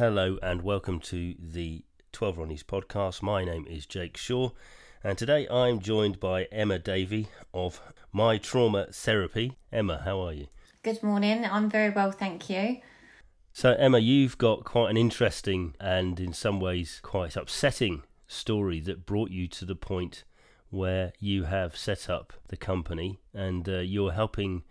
Hello and welcome to the 12 Ronnies podcast. My name is Jake Shaw, and today I'm joined by Emma Davy of My Traumer Therapy. Emma, how are you? Good morning. I'm very well, thank you. So, Emma, you've got quite an interesting and in some ways quite upsetting story that brought you to the point where you have set up the company and uh, you're helping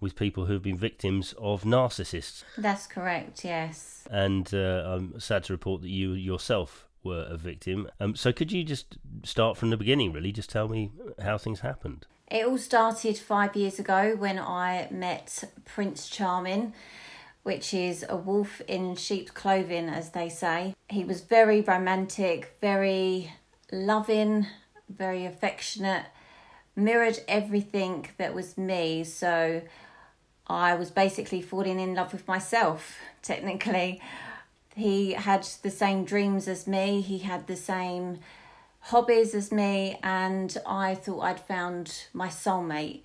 with people who've been victims of narcissists. That's correct, yes. And uh, I'm sad to report that you yourself were a victim. Um, so could you just start from the beginning, really? Just tell me how things happened. It all started five years ago when I met Prince Charming, which is a wolf in sheep's clothing, as they say. He was very romantic, very loving, very affectionate, mirrored everything that was me. So I was basically falling in love with myself, technically. He had the same dreams as me, he had the same hobbies as me, and I thought I'd found my soulmate.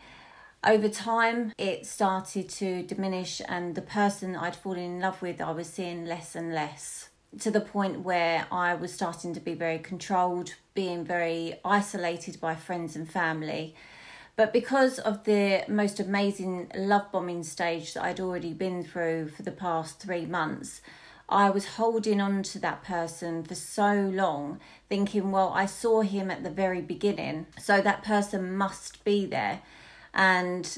Over time, it started to diminish, and the person I'd fallen in love with, I was seeing less and less to the point where I was starting to be very controlled, being very isolated by friends and family but because of the most amazing love bombing stage that I'd already been through for the past three months, I was holding on to that person for so long, thinking, well, I saw him at the very beginning, so that person must be there. And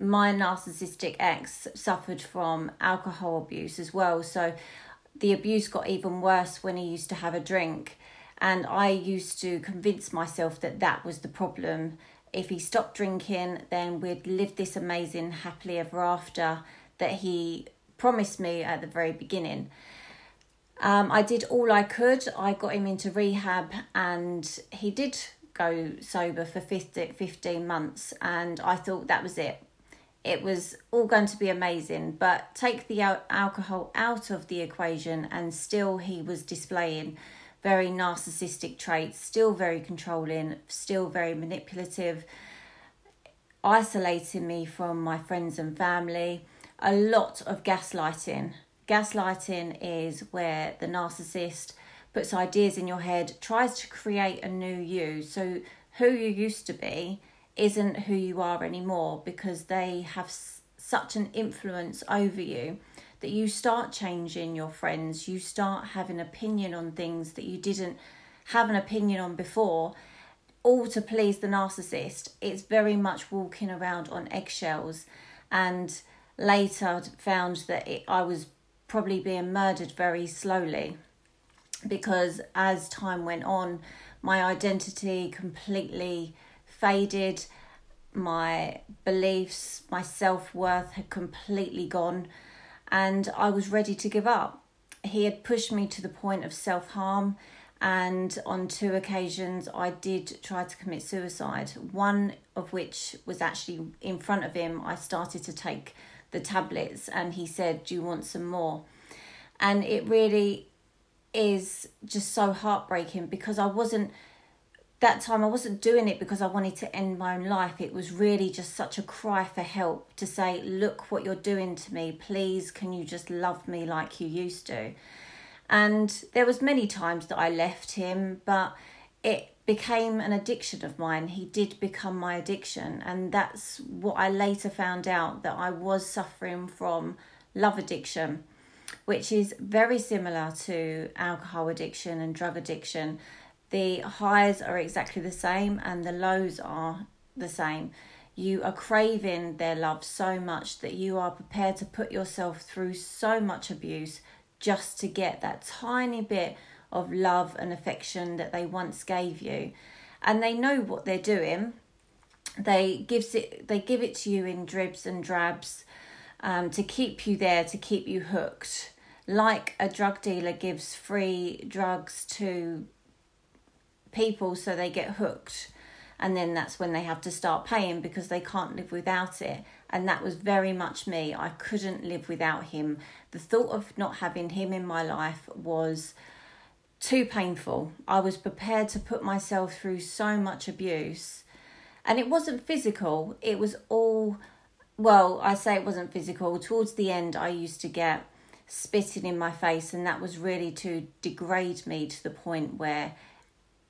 my narcissistic ex suffered from alcohol abuse as well. So the abuse got even worse when he used to have a drink. And I used to convince myself that that was the problem if he stopped drinking, then we'd live this amazing happily ever after that he promised me at the very beginning. Um, I did all I could. I got him into rehab and he did go sober for 15, 15 months, and I thought that was it. It was all going to be amazing, but take the alcohol out of the equation, and still he was displaying very narcissistic traits, still very controlling, still very manipulative, isolating me from my friends and family, a lot of gaslighting. Gaslighting is where the narcissist puts ideas in your head, tries to create a new you. So, who you used to be isn't who you are anymore because they have s- such an influence over you that you start changing your friends, you start having opinion on things that you didn't have an opinion on before, all to please the narcissist. It's very much walking around on eggshells, and later found that it, I was probably being murdered very slowly because as time went on, my identity completely faded. My beliefs, my self worth had completely gone and I was ready to give up. He had pushed me to the point of self harm, and on two occasions I did try to commit suicide. One of which was actually in front of him. I started to take the tablets, and he said, Do you want some more? And it really is just so heartbreaking because I wasn't that time I wasn't doing it because I wanted to end my own life. It was really just such a cry for help to say, Look what you're doing to me. Please, can you just love me like you used to? And there was many times that I left him, but it became an addiction of mine. He did become my addiction. And that's what I later found out that I was suffering from love addiction, which is very similar to alcohol addiction and drug addiction the highs are exactly the same and the lows are the same. You are craving their love so much that you are prepared to put yourself through so much abuse just to get that tiny bit of love and affection that they once gave you. And they know what they're doing. They gives it they give it to you in dribs and drabs um, to keep you there, to keep you hooked. Like a drug dealer gives free drugs to people so they get hooked. And then that's when they have to start paying because they can't live without it. And that was very much me. I couldn't live without him. The thought of not having him in my life was too painful. I was prepared to put myself through so much abuse. And it wasn't physical. It was all well i say it wasn't physical. Towards the end i used to get spitting in my face, and that was really to degrade me to the point where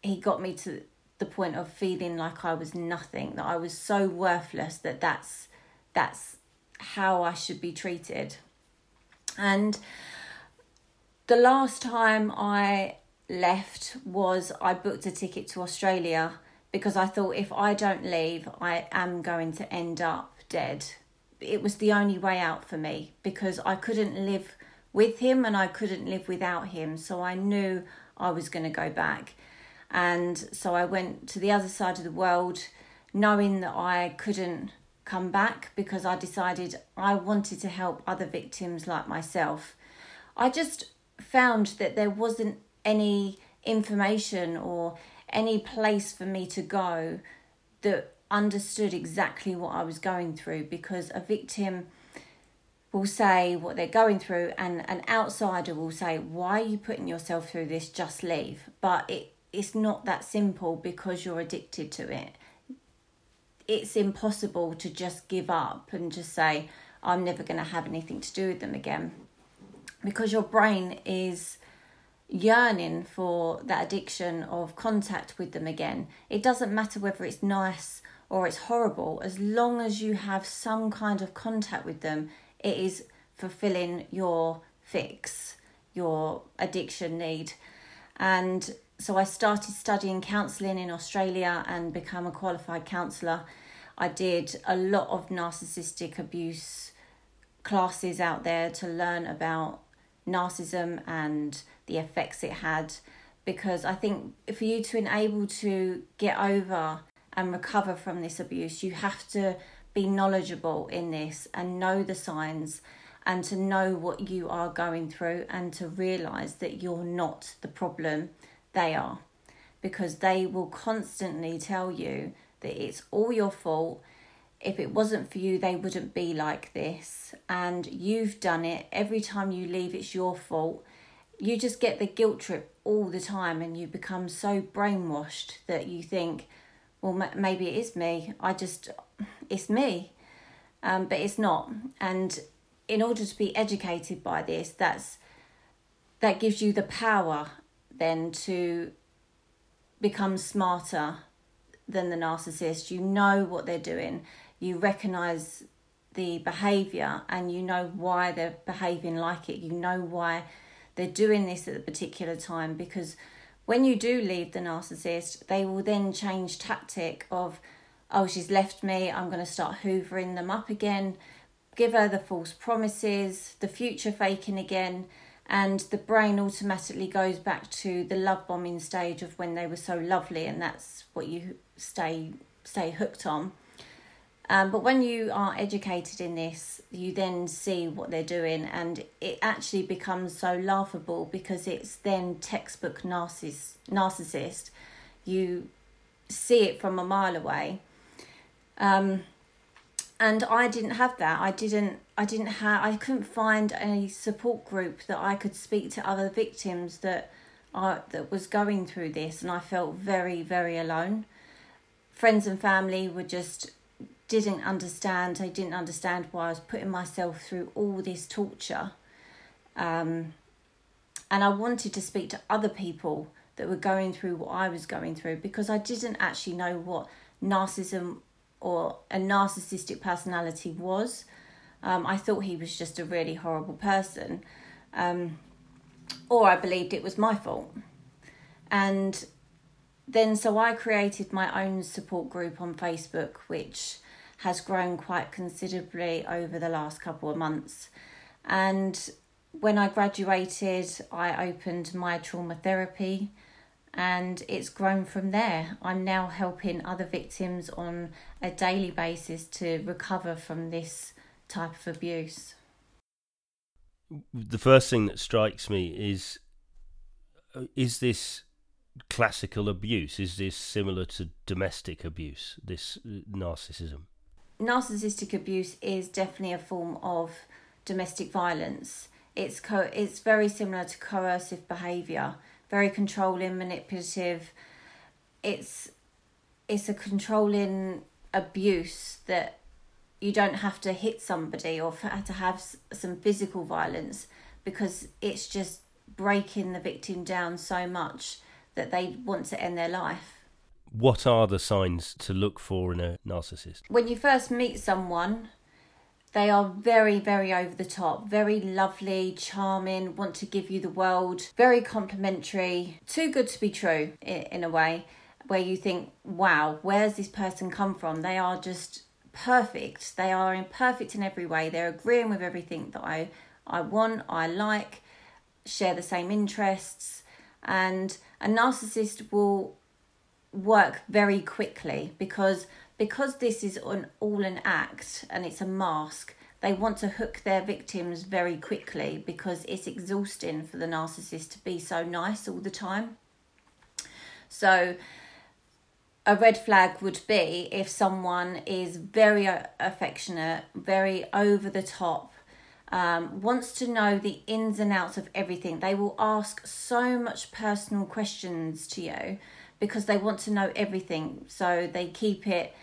he got me to the point of feeling like I was nothing, that I was so worthless that that's that's how I should be treated. And the last time I left was I booked a ticket to Australia because I thought if I don't leave, I am going to end up dead. It was the only way out for me because I couldn't live with him and I couldn't live without him. So I knew I was going to go back. And so I went to the other side of the world knowing that I couldn't come back because I decided I wanted to help other victims like myself. I just found that there wasn't any information or any place for me to go that understood exactly what I was going through because a victim will say what they're going through and an outsider will say why are you putting yourself through this just leave but it it's not that simple because you're addicted to it. It's impossible to just give up and just say i'm never going to have anything to do with them again. Because your brain is yearning for that addiction of contact with them again. It doesn't matter whether it's nice or it's horrible as long as you have some kind of contact with them it is fulfilling your fix your addiction need. And so I started studying counselling in Australia and become a qualified counsellor. I did a lot of narcissistic abuse classes out there to learn about narcissism and the effects it had because I think for you to enable to get over and recover from this abuse you have to be knowledgeable in this and know the signs and to know what you are going through and to realize that you're not the problem they are because they will constantly tell you that it's all your fault. If it wasn't for you, they wouldn't be like this. And you've done it. Every time you leave, it's your fault. You just get the guilt trip all the time and you become so brainwashed that you think, well, maybe it is me. I just, it's me. Um, but it's not. And in order to be educated by this, that's that gives you the power then to become smarter than the narcissist. You know what they're doing, you recognize the behavior, and you know why they're behaving like it. You know why they're doing this at a particular time because when you do leave the narcissist, they will then change tactic of, oh, she's left me, I'm going to start hoovering them up again, give her the false promises, the future faking again, and the brain automatically goes back to the love bombing stage of when they were so lovely and that's what you stay stay hooked on. Um, but when you are educated in this you then see what they're doing and it actually becomes so laughable because it's then textbook narciss- narcissist. You see it from a mile away. Um, and I didn't have that. I didn't. I didn't have. I couldn't find a support group that I could speak to other victims that are that was going through this, and I felt very, very alone. Friends and family were just didn't understand. They didn't understand why I was putting myself through all this torture. Um, and I wanted to speak to other people that were going through what I was going through because I didn't actually know what narcissism or a narcissistic personality was. Um, I thought he was just a really horrible person, um, or I believed it was my fault. And then, so I created my own support group on Facebook, which has grown quite considerably over the last couple of months. And when I graduated, I opened My Traumer Therapy and it's grown from there. I'm now helping other victims on a daily basis to recover from this type of abuse. The first thing that strikes me is uh, is this classical abuse? Is this similar to domestic abuse, this uh, narcissism? Narcissistic abuse is definitely a form of domestic violence. It's co- it's very similar to coercive behaviour very controlling, manipulative. It's it's a controlling abuse that you don't have to hit somebody or to have some physical violence, because it's just breaking the victim down so much that they want to end their life. What are the signs to look for in a narcissist? When you first meet someone, they are very, very over the top, very lovely, charming, want to give you the world, very complimentary, too good to be true in a way, where you think, wow, where's this person come from? They are just perfect. They are perfect in every way. They're agreeing with everything that I, I want, I like, share the same interests. And a narcissist will work very quickly because because this is an all an act and it's a mask they want to hook their victims very quickly because it's exhausting for the narcissist to be so nice all the time so a red flag would be if someone is very affectionate very over the top um, wants to know the ins and outs of everything they will ask so much personal questions to you because they want to know everything. So they keep it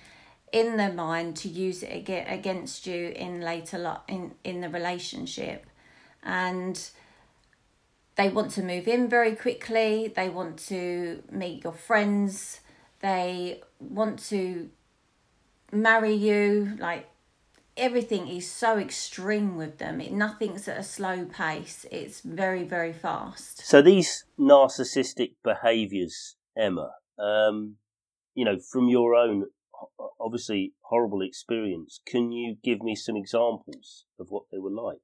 in their mind to use it against you in later lo- in in the relationship, and they want to move in very quickly. They want to meet your friends. They want to marry you. Like everything is so extreme with them. It, nothing's at a slow pace. It's very very fast. So these narcissistic behaviours Emma, um, you know, from your own obviously horrible experience, can you give me some examples of what they were like?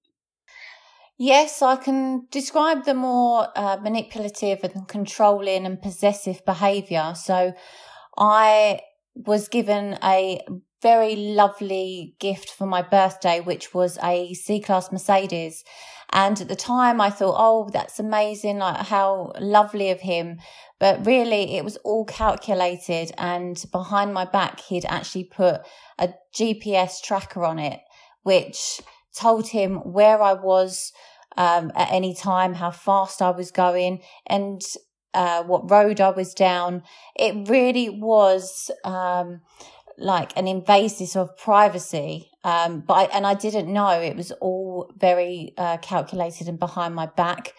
Yes, I can describe the more uh, manipulative and controlling and possessive behaviour. So I was given a very lovely gift for my birthday, which was a C Class Mercedes. And at the time I thought, oh, that's amazing. Like how lovely of him. But really, it was all calculated. And behind my back, he'd actually put a GPS tracker on it, which told him where I was um, at any time, how fast I was going, and uh, what road I was down. It really was um, like an invasive of privacy. Um, but I, and I didn't know it was all very uh, calculated and behind my back.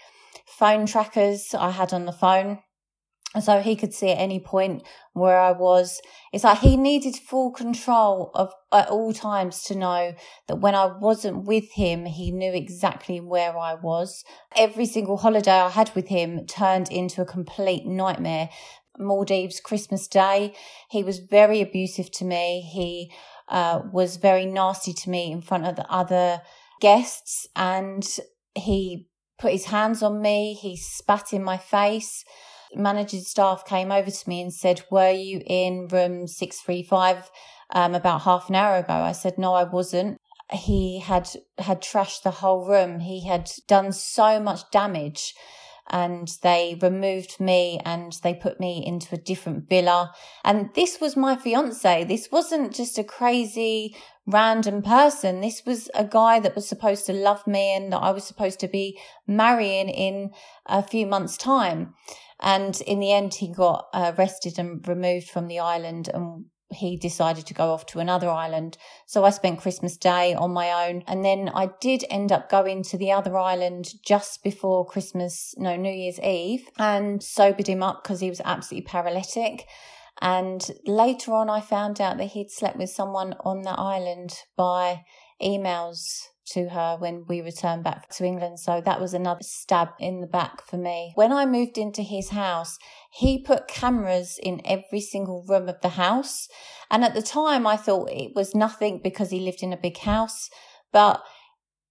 Phone trackers I had on the phone so he could see at any point where I was. It's like he needed full control of at all times to know that when I wasn't with him, he knew exactly where I was. Every single holiday I had with him turned into a complete nightmare. Maldives Christmas Day, he was very abusive to me. He uh, was very nasty to me in front of the other guests and he put his hands on me. He spat in my face managing staff came over to me and said, Were you in room 635 um, about half an hour ago? I said, No, I wasn't. He had had trashed the whole room. He had done so much damage and they removed me and they put me into a different villa. And this was my fiance. This wasn't just a crazy random person. This was a guy that was supposed to love me and that I was supposed to be marrying in a few months' time. And in the end, he got uh, arrested and removed from the island and he decided to go off to another island. So I spent Christmas Day on my own. And then I did end up going to the other island just before Christmas, no, New Year's Eve and sobered him up because he was absolutely paralytic. And later on, I found out that he'd slept with someone on that island by emails to her when we returned back to England. So that was another stab in the back for me. When I moved into his house, he put cameras in every single room of the house. And at the time, I thought it was nothing because he lived in a big house. But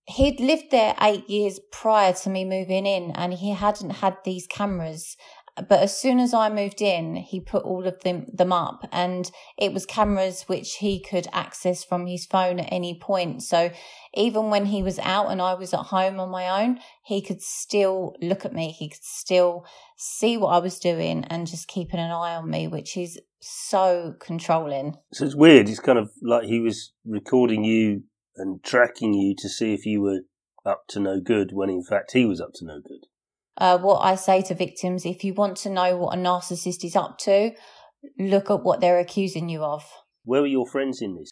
he'd lived there eight years prior to me moving in and he hadn't had these cameras but as soon as I moved in, he put all of them them up, and it was cameras which he could access from his phone at any point. So even when he was out and I was at home on my own, he could still look at me. He could still see what I was doing and just keeping an eye on me, which is so controlling. So it's weird. It's kind of like he was recording you and tracking you to see if you were up to no good, when in fact he was up to no good uh, what I say to victims if you want to know what a narcissist is up to, look at what they're accusing you of. Where were your friends in this?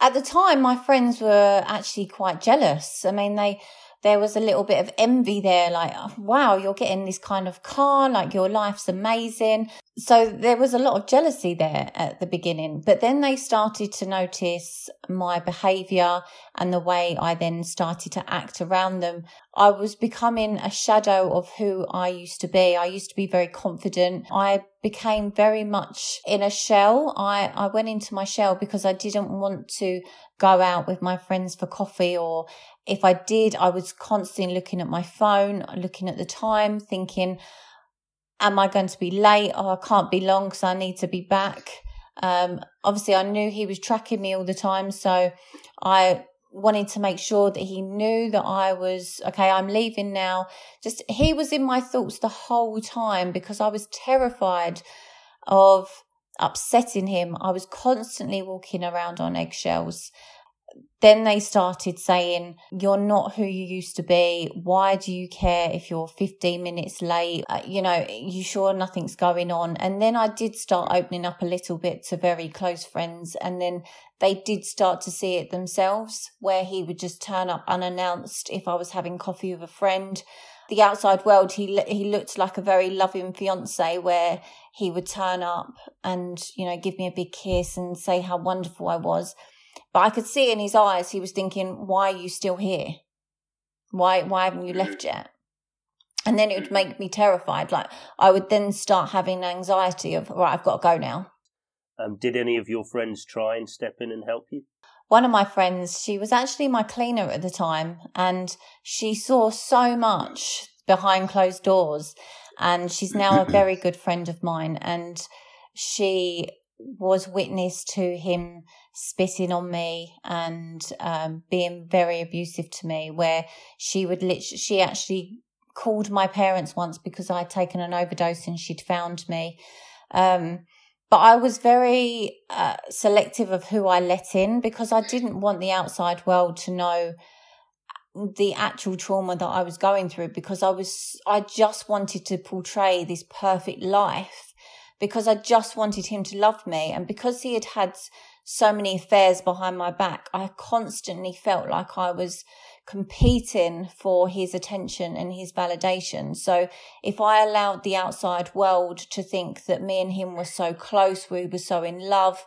At the time, my friends were actually quite jealous. I mean, they there was a little bit of envy there, like, wow, you're getting this kind of car, like your life's amazing. So there was a lot of jealousy there at the beginning. But then they started to notice my behavior and the way I then started to act around them. I was becoming a shadow of who I used to be. I used to be very confident. I became very much in a shell. I, I went into my shell because I didn't want to go out with my friends for coffee or if I did, I was constantly looking at my phone, looking at the time, thinking, am I going to be late? Oh, I can't be long because I need to be back. Um, obviously, I knew he was tracking me all the time. So I wanted to make sure that he knew that I was, okay, I'm leaving now. Just, he was in my thoughts the whole time because I was terrified of upsetting him. I was constantly walking around on eggshells then they started saying, You're not who you used to be. Why do you care if you're 15 minutes late? Uh, you know, you sure nothing's going on? And then I did start opening up a little bit to very close friends. And then they did start to see it themselves, where he would just turn up unannounced if I was having coffee with a friend. The outside world, he he looked like a very loving fiance, where he would turn up and you know give me a big kiss and say how wonderful I was but I could see in his eyes he was thinking, "Why are you still here? Why why haven't you left yet?" And then it would make me terrified. Like I would then start having anxiety of, "Right, I've got to go now." Um, did any of your friends try and step in and help you? One of my friends, she was actually my cleaner at the time, and she saw so much behind closed doors. And she's now a very good friend of mine. And she was witness to him spitting on me and um, being very abusive to me, where she would literally, she actually called my parents once because I'd taken an overdose and she'd found me. Um, but I was very uh, selective of who I let in because I didn't want the outside world to know the actual trauma that I was going through because I was, I just wanted to portray this perfect life because I just wanted him to love me. And because he had had so many affairs behind my back, I constantly felt like I was competing for his attention and his validation. So if I allowed the outside world to think that me and him were so close, we were so in love,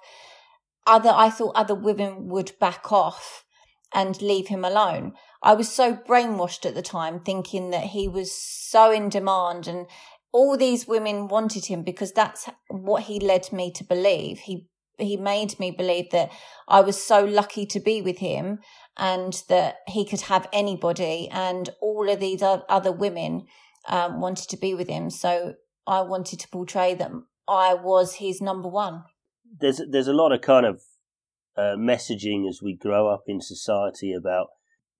other, I thought other women would back off and leave him alone. I was so brainwashed at the time thinking that he was so in demand and all these women wanted him because that's what he led me to believe. He he made me believe that I was so lucky to be with him and that he could have anybody and all of these other women um, wanted to be with him. So I wanted to portray that I was his number one. There's there's a lot of kind of uh, messaging as we grow up in society about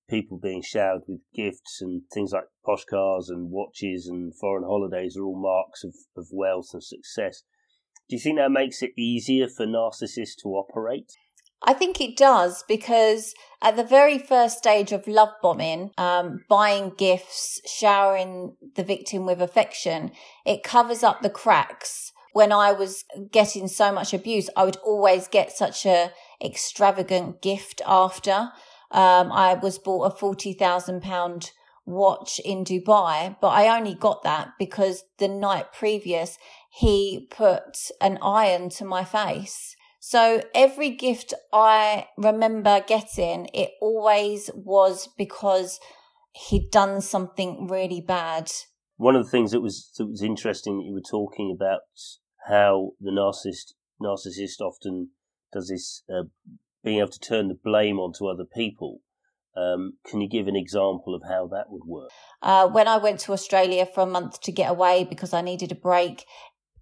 people being showered with gifts and things like posh cars and watches and foreign holidays are all marks of, of wealth and success. Do you think that makes it easier for narcissists to operate? I think it does because at the very first stage of love bombing, um, buying gifts, showering the victim with affection, it covers up the cracks. When I was getting so much abuse, I would always get such a extravagant gift after. Um, I was bought a forty thousand pound watch in Dubai, but I only got that because the night previous he put an iron to my face. So every gift I remember getting, it always was because he'd done something really bad. One of the things that was that was interesting that you were talking about how the narcissist narcissist often does this uh, being able to turn the blame onto other people. Um, can you give an example of how that would work? Uh, when I went to Australia for a month to get away because I needed a break,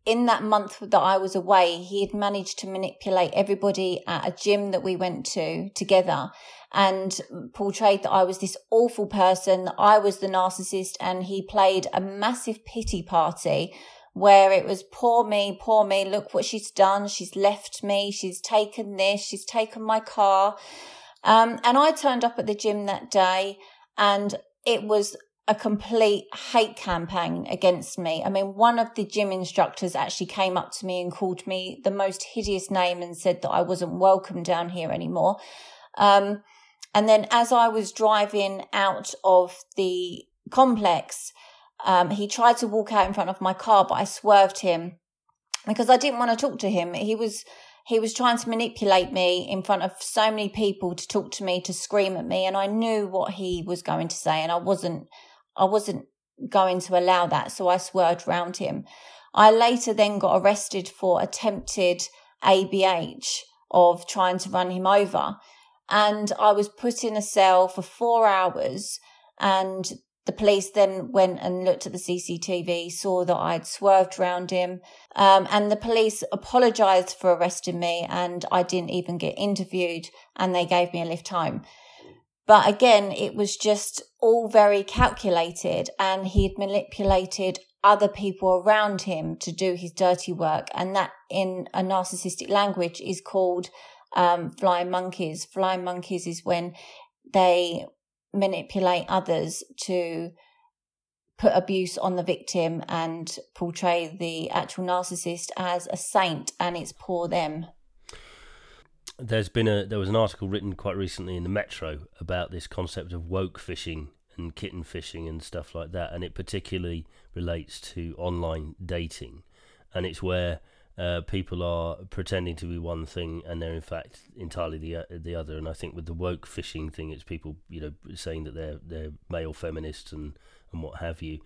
in that month that I was away, he had managed to manipulate everybody at a gym that we went to together and portrayed that I was this awful person, that I was the narcissist, and he played a massive pity party where it was poor me, poor me, look what she's done. She's left me. She's taken this. She's taken my car. Um, and I turned up at the gym that day and it was a complete hate campaign against me. I mean, one of the gym instructors actually came up to me and called me the most hideous name and said that I wasn't welcome down here anymore. Um, And then as I was driving out of the complex, um, he tried to walk out in front of my car, but I swerved him because I didn't want to talk to him. He was he was trying to manipulate me in front of so many people to talk to me, to scream at me, and I knew what he was going to say, and I wasn't I wasn't going to allow that, so I swerved round him. I later then got arrested for attempted ABH of trying to run him over. And I was put in a cell for four hours and the police then went and looked at the CCTV, saw that I'd swerved round him, um, and the police apologised for arresting me, and I didn't even get interviewed, and they gave me a lift home. But again, it was just all very calculated, and he'd manipulated other people around him to do his dirty work, and that in a narcissistic language is called um, flying monkeys. Flying monkeys is when they manipulate others to put abuse on the victim and portray the actual narcissist as a saint and it's poor them. There's been a there was an article written quite recently in the Metro about this concept of woke fishing and kitten fishing and stuff like that, and it particularly relates to online dating, and it's where uh, people are pretending to be one thing and they're in fact entirely the uh, the other. And I think with the woke fishing thing, it's people you know saying that they're they're male feminists and and what have you,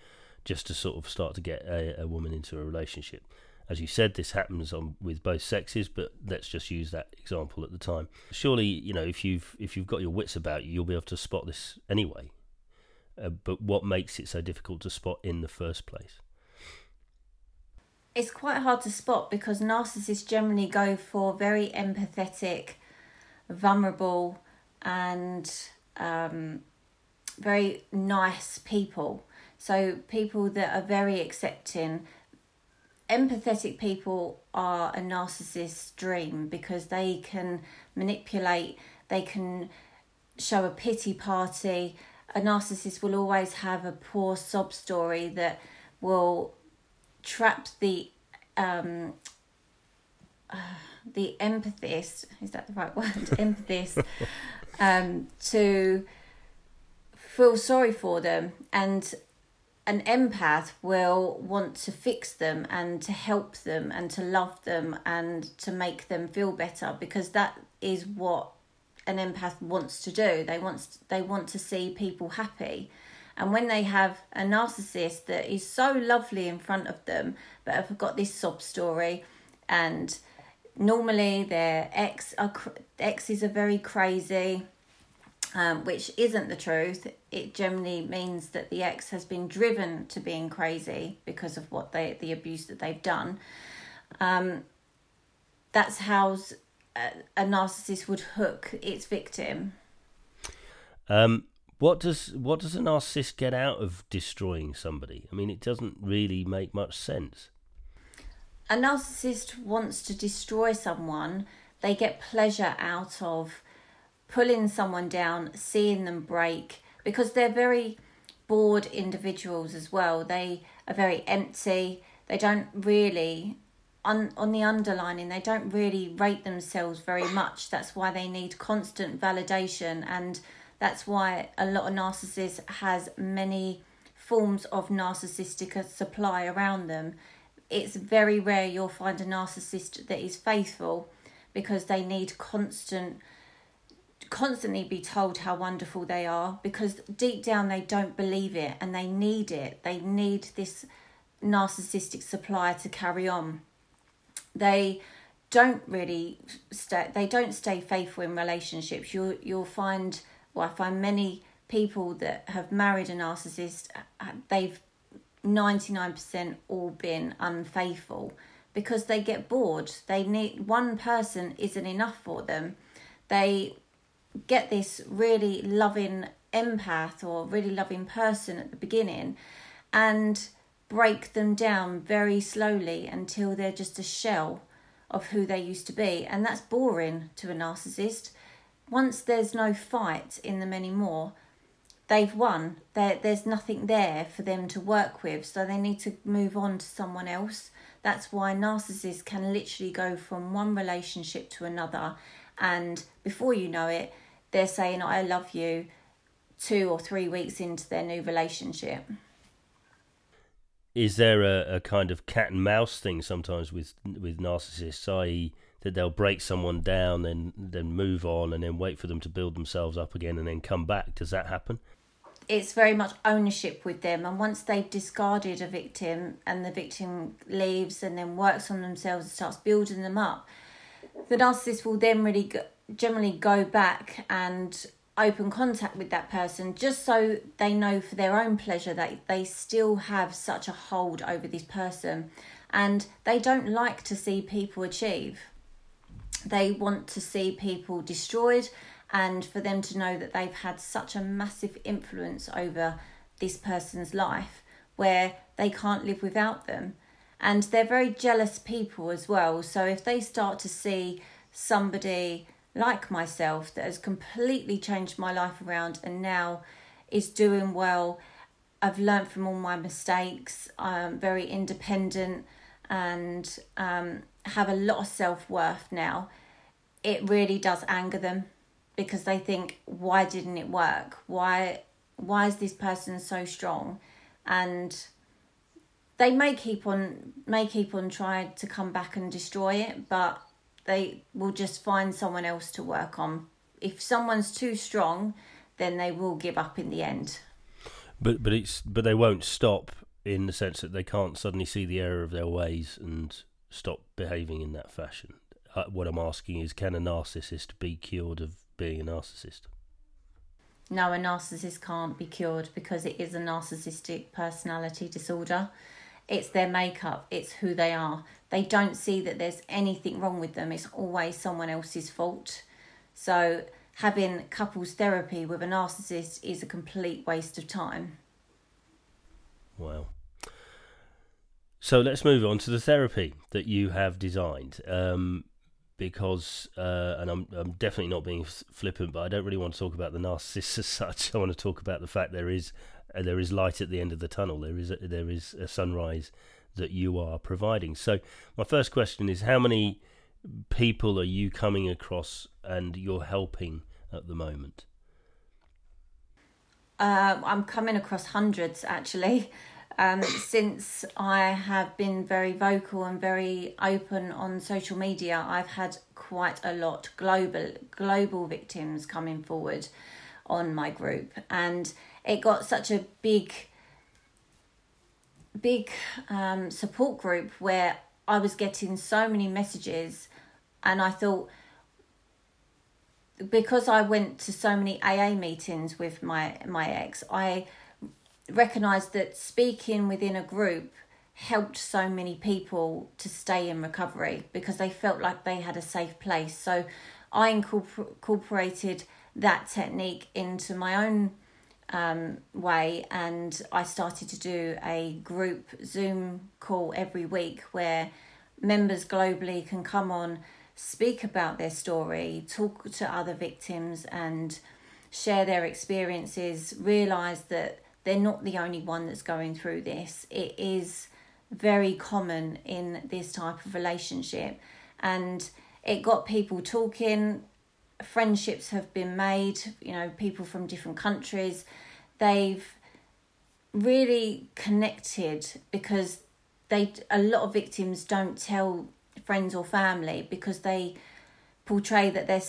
just to sort of start to get a, a woman into a relationship. As you said, this happens on with both sexes, but let's just use that example at the time. Surely, you know, if you've if you've got your wits about you, you'll be able to spot this anyway. Uh, but what makes it so difficult to spot in the first place? it's quite hard to spot because narcissists generally go for very empathetic, vulnerable, and um, very nice people. So, people that are very accepting. Empathetic people are a narcissist's dream because they can manipulate, they can show a pity party. A narcissist will always have a poor sob story that will trap the um, uh, the empathist is that the right word empathist um, to feel sorry for them and an empath will want to fix them and to help them and to love them and to make them feel better because that is what an empath wants to do. They want they want to see people happy. And when they have a narcissist that is so lovely in front of them, but have got this sob story, and normally their ex are exes are very crazy, um, which isn't the truth. It generally means that the ex has been driven to being crazy because of what they the abuse that they've done. Um, that's how a, a narcissist would hook its victim. Um, what does what does a narcissist get out of destroying somebody? I mean, it doesn't really make much sense. A narcissist wants to destroy someone. They get pleasure out of pulling someone down, seeing them break, because they're very bored individuals as well. They are very empty. They don't really on on the underlining they don't really rate themselves very much that's why they need constant validation and that's why a lot of narcissists has many forms of narcissistic supply around them. It's very rare you'll find a narcissist that is faithful because they need constant constantly be told how wonderful they are because deep down they don't believe it and they need it. They need this narcissistic supply to carry on. They don't really stay they don't stay faithful in relationships. You'll you'll find well, I find many people that have married a narcissist, uh, they've 99% all been unfaithful because they get bored. They need one person isn't enough for them. They get this really loving empath or really loving person at the beginning and break them down very slowly until they're just a shell of who they used to be. And that's boring to a narcissist once there's no fight in them anymore, they've won. There, there's nothing there for them to work with, so they need to move on to someone else. That's why narcissists can literally go from one relationship to another, and before you know it, they're saying I love you two or three weeks into their new relationship. Is there a, a kind of cat and mouse thing sometimes with with narcissists, i.e., that they'll break someone down, then then move on, and then wait for them to build themselves up again, and then come back? Does that happen? It's very much ownership with them, and once they've discarded a victim, and the victim leaves, and then works on themselves and starts building them up, the narcissist will then really go, generally go back and open contact with that person just so they know for their own pleasure that they still have such a hold over this person. And they don't like to see people achieve. They want to see people destroyed and for them to know that they've had such a massive influence over this person's life where they can't live without them. And they're very jealous people as well. So if they start to see somebody like myself that has completely changed my life around and now is doing well. I've learned from all my mistakes. I'm very independent and um, have a lot of self worth now. It really does anger them because they think, why didn't it work? Why why is this person so strong? And they may keep on may keep on trying to come back and destroy it, but they will just find someone else to work on. If someone's too strong, then they will give up in the end. But but it's but they won't stop in the sense that they can't suddenly see the error of their ways and stop behaving in that fashion. Uh, what I'm asking is, can a narcissist be cured of being a narcissist? No, a narcissist can't be cured because it is a narcissistic personality disorder. It's their makeup, it's who they are they don't see that there's anything wrong with them. It's always someone else's fault. So having couples therapy with a narcissist is a complete waste of time. Wow. So let's move on to the therapy that you have designed. Um, because, uh, and I'm, I'm definitely not being flippant, but I don't really want to talk about the narcissist as such. I want to talk about the fact there is there is light at the end of the tunnel. There is a, there is a sunrise that you are providing. So, my first question is how many people are you coming across and you're helping at the moment? Uh, I'm coming across hundreds actually. Um, since I have been very vocal and very open on social media, I've had quite a lot global global victims coming forward on my group, and it got such a big big um, support group where I was getting so many messages, and I thought because I went to so many AA meetings with my my ex, I recognized that speaking within a group helped so many people to stay in recovery because they felt like they had a safe place. So I incorporated that technique into my own um, way, and I started to do a group Zoom call every week where members globally can come on, speak about their story, talk to other victims, and share their experiences. Realize that they're not the only one that's going through this. It is very common in this type of relationship, and it got people talking friendships have been made, you know, people from different countries. They've really connected because they a lot of victims don't tell friends or family because they portray that they're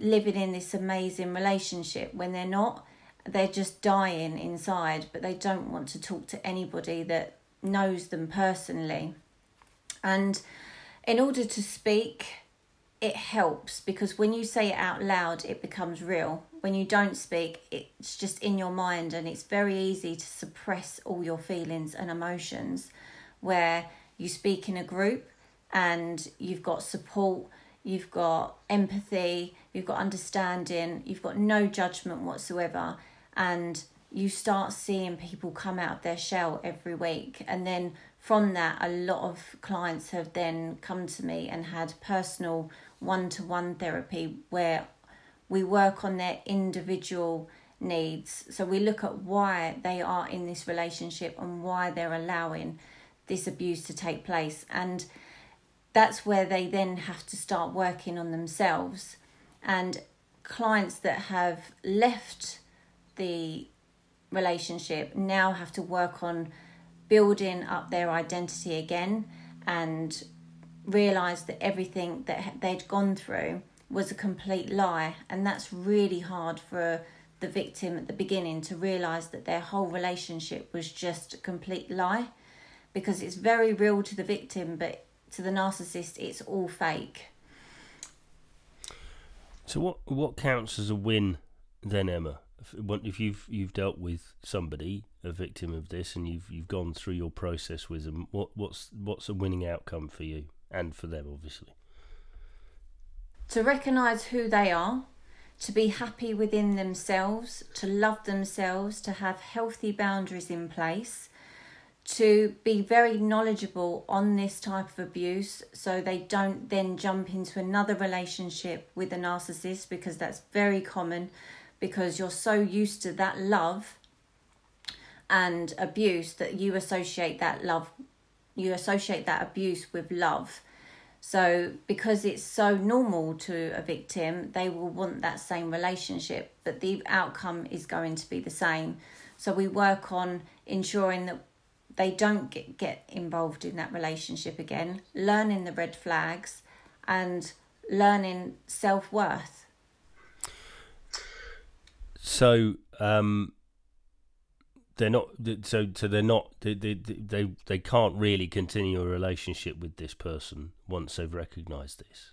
living in this amazing relationship when they're not they're just dying inside but they don't want to talk to anybody that knows them personally and in order to speak it helps because when you say it out loud, it becomes real. When you don't speak, it's just in your mind, and it's very easy to suppress all your feelings and emotions. Where you speak in a group and you've got support, you've got empathy, you've got understanding, you've got no judgment whatsoever, and you start seeing people come out of their shell every week. And then from that, a lot of clients have then come to me and had personal one to one therapy where we work on their individual needs. So we look at why they are in this relationship and why they're allowing this abuse to take place. And that's where they then have to start working on themselves. And clients that have left the relationship now have to work on building up their identity again and realize that everything that they'd gone through was a complete lie and that's really hard for the victim at the beginning to realize that their whole relationship was just a complete lie because it's very real to the victim but to the narcissist it's all fake. So what what counts as a win then emma? If you've you've dealt with somebody a victim of this and you've you've gone through your process with them what what's what's a winning outcome for you and for them obviously. To recognize who they are to be happy within themselves to love themselves to have healthy boundaries in place to be very knowledgeable on this type of abuse so they don't then jump into another relationship with a narcissist because that's very common because you're so used to that love and abuse that you associate that love you associate that abuse with love. So because it's so normal to a victim they will want that same relationship but the outcome is going to be the same. So we work on ensuring that they don't get, get involved in that relationship again learning the red flags and learning self-worth. So um, they're not. So so they're not. They, they they they can't really continue a relationship with this person once they've recognised this.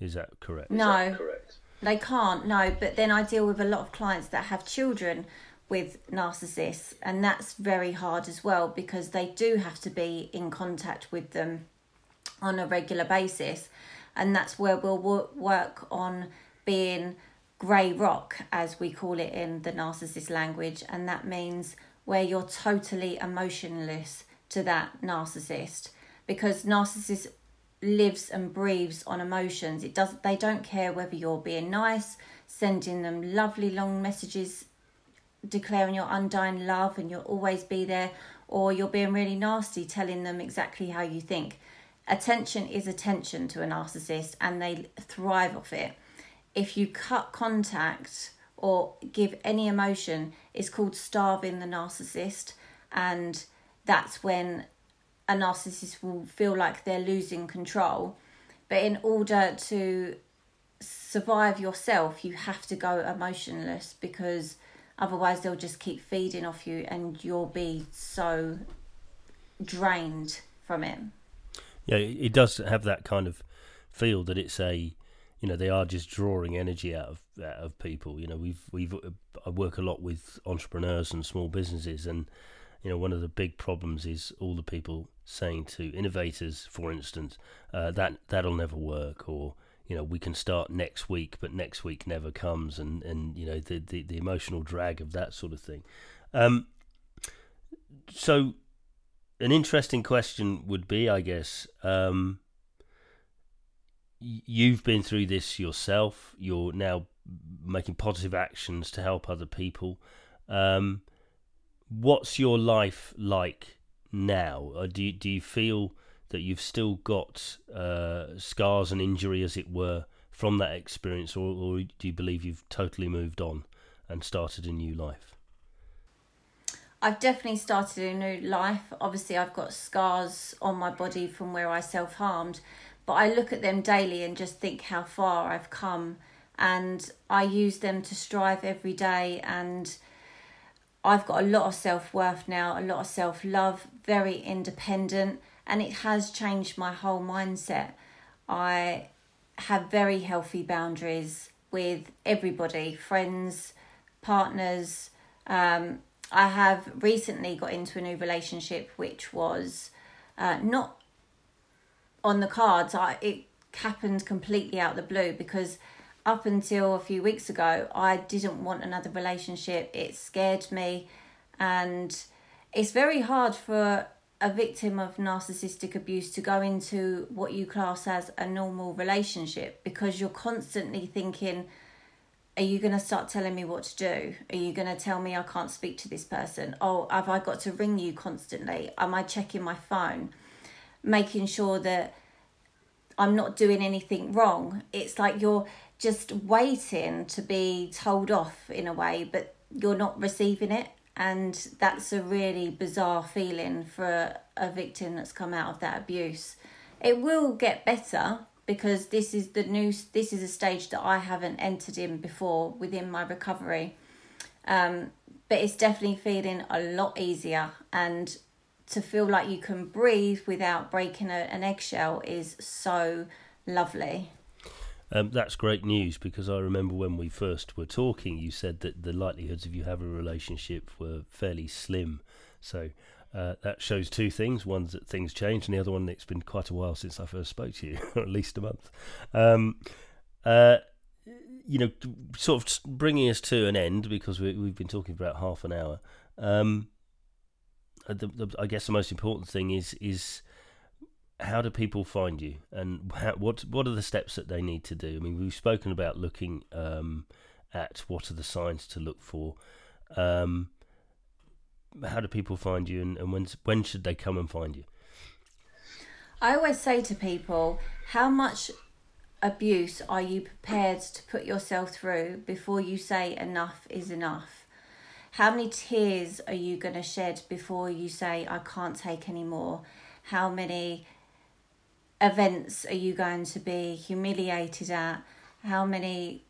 Is that correct? No, that correct. They can't. No, but then I deal with a lot of clients that have children with narcissists, and that's very hard as well because they do have to be in contact with them on a regular basis, and that's where we'll work on being grey rock, as we call it in the narcissist language, and that means where you're totally emotionless to that narcissist. Because narcissist lives and breathes on emotions. It does they don't care whether you're being nice sending them lovely long messages declaring your undying love and you'll always be there or you're being really nasty telling them exactly how you think. Attention is attention to a narcissist and they thrive off it. If you cut contact or give any emotion, is called starving the narcissist. And that's when a narcissist will feel like they're losing control. But in order to survive yourself, you have to go emotionless because otherwise they'll just keep feeding off you and you'll be so drained from it. Yeah, it does have that kind of feel that it's a you know they are just drawing energy out of out of people. You know, we've we've I work a lot with entrepreneurs and small businesses, and you know one of the big problems is all the people saying to innovators, for instance, uh, that that'll never work, or you know we can start next week, but next week never comes, and and you know the the, the emotional drag of that sort of thing. Um, so, an interesting question would be, I guess. Um, you've been through this yourself. You're now making positive actions to help other people. Um, what's your life like now? Uh, do you, do you feel that you've still got uh, scars and injury, as it were, from that experience, or, or do you believe you've totally moved on and started a new life? I've definitely started a new life. Obviously, I've got scars on my body from where I self harmed, but I look at them daily and just think how far I've come and I use them to strive every day and I've got a lot of self-worth now, a lot of self-love, very independent and it has changed my whole mindset. I have very healthy boundaries with everybody, friends, partners. Um, I have recently got into a new relationship which was uh, not on the cards. I it happened completely out of the blue because up until a few weeks ago, I didn't want another relationship. It scared me, and it's very hard for a victim of narcissistic abuse to go into what you class as a normal relationship because you're constantly thinking are you going to start telling me what to do? Are you going to tell me I can't speak to this person? Oh, have I got to ring you constantly? Am I checking my phone? Making sure that I'm not doing anything wrong. It's like you're just waiting to be told off in a way, but you're not receiving it. And that's a really bizarre feeling for a, a victim that's come out of that abuse. It will get better because this is the new this is a stage that I haven't entered in before within my recovery. Um, but it's definitely feeling a lot easier and to feel like you can breathe without breaking a, an eggshell is so lovely. Um, that's great news because I remember when we first were talking, you said that the likelihoods of you having a relationship were fairly slim. So uh, that shows two things: one's that things change, and the other one it's been quite a while since I first spoke to you, or at least a month. Um, uh, you know, sort of bringing us to an end because we, have been talking for about half an hour. Um, the, the, I guess the most important thing is is how do people find you, and how, what what are the steps that they need to do? I mean, we've spoken about looking um, at what are the signs to look for. Um, how do people find you, and, and when when should they come and find you? I always say to people, how much abuse are you prepared to put yourself through before you say enough is enough? How many tears are you going to shed before you say, I can't take any more? How many events are you going to be humiliated at? How many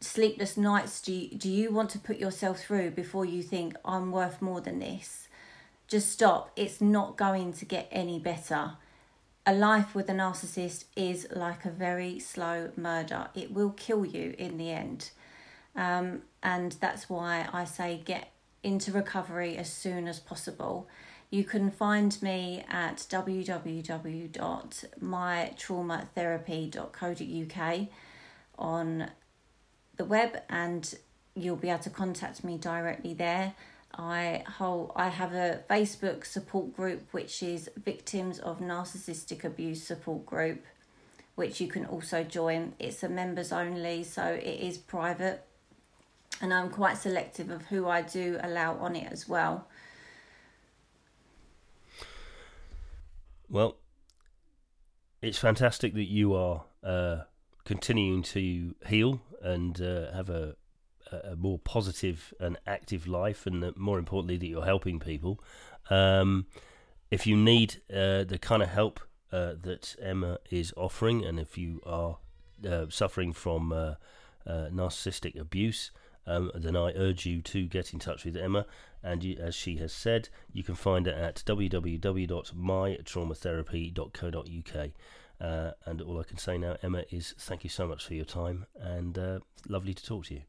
sleepless nights do you, do you want to put yourself through before you think, I'm worth more than this? Just stop. It's not going to get any better a life with a narcissist is like a very slow murder. It will kill you in the end. Um, and that's why I say get into recovery as soon as possible. You can find me at www.mytraumatherapy.co.uk on the web, and you'll be able to contact me directly there. I hold I have a Facebook support group which is Victims of Narcissistic Abuse Support Group, which you can also join. It's a members only, so it is private, and I'm quite selective of who I do allow on it as well. Well, it's fantastic that you are uh, continuing to heal and uh, have a a more positive and active life, and that, more importantly, that you're helping people. Um, if you need uh, the kind of help uh, that Emma is offering, and if you are uh, suffering from uh, narcissistic abuse, um, then I urge you to get in touch with Emma. And you, as she has said, you can find it at www.mytraumatherapy.co.uk. Uh, and all I can say now, Emma, is thank you so much for your time and lovely to talk to you.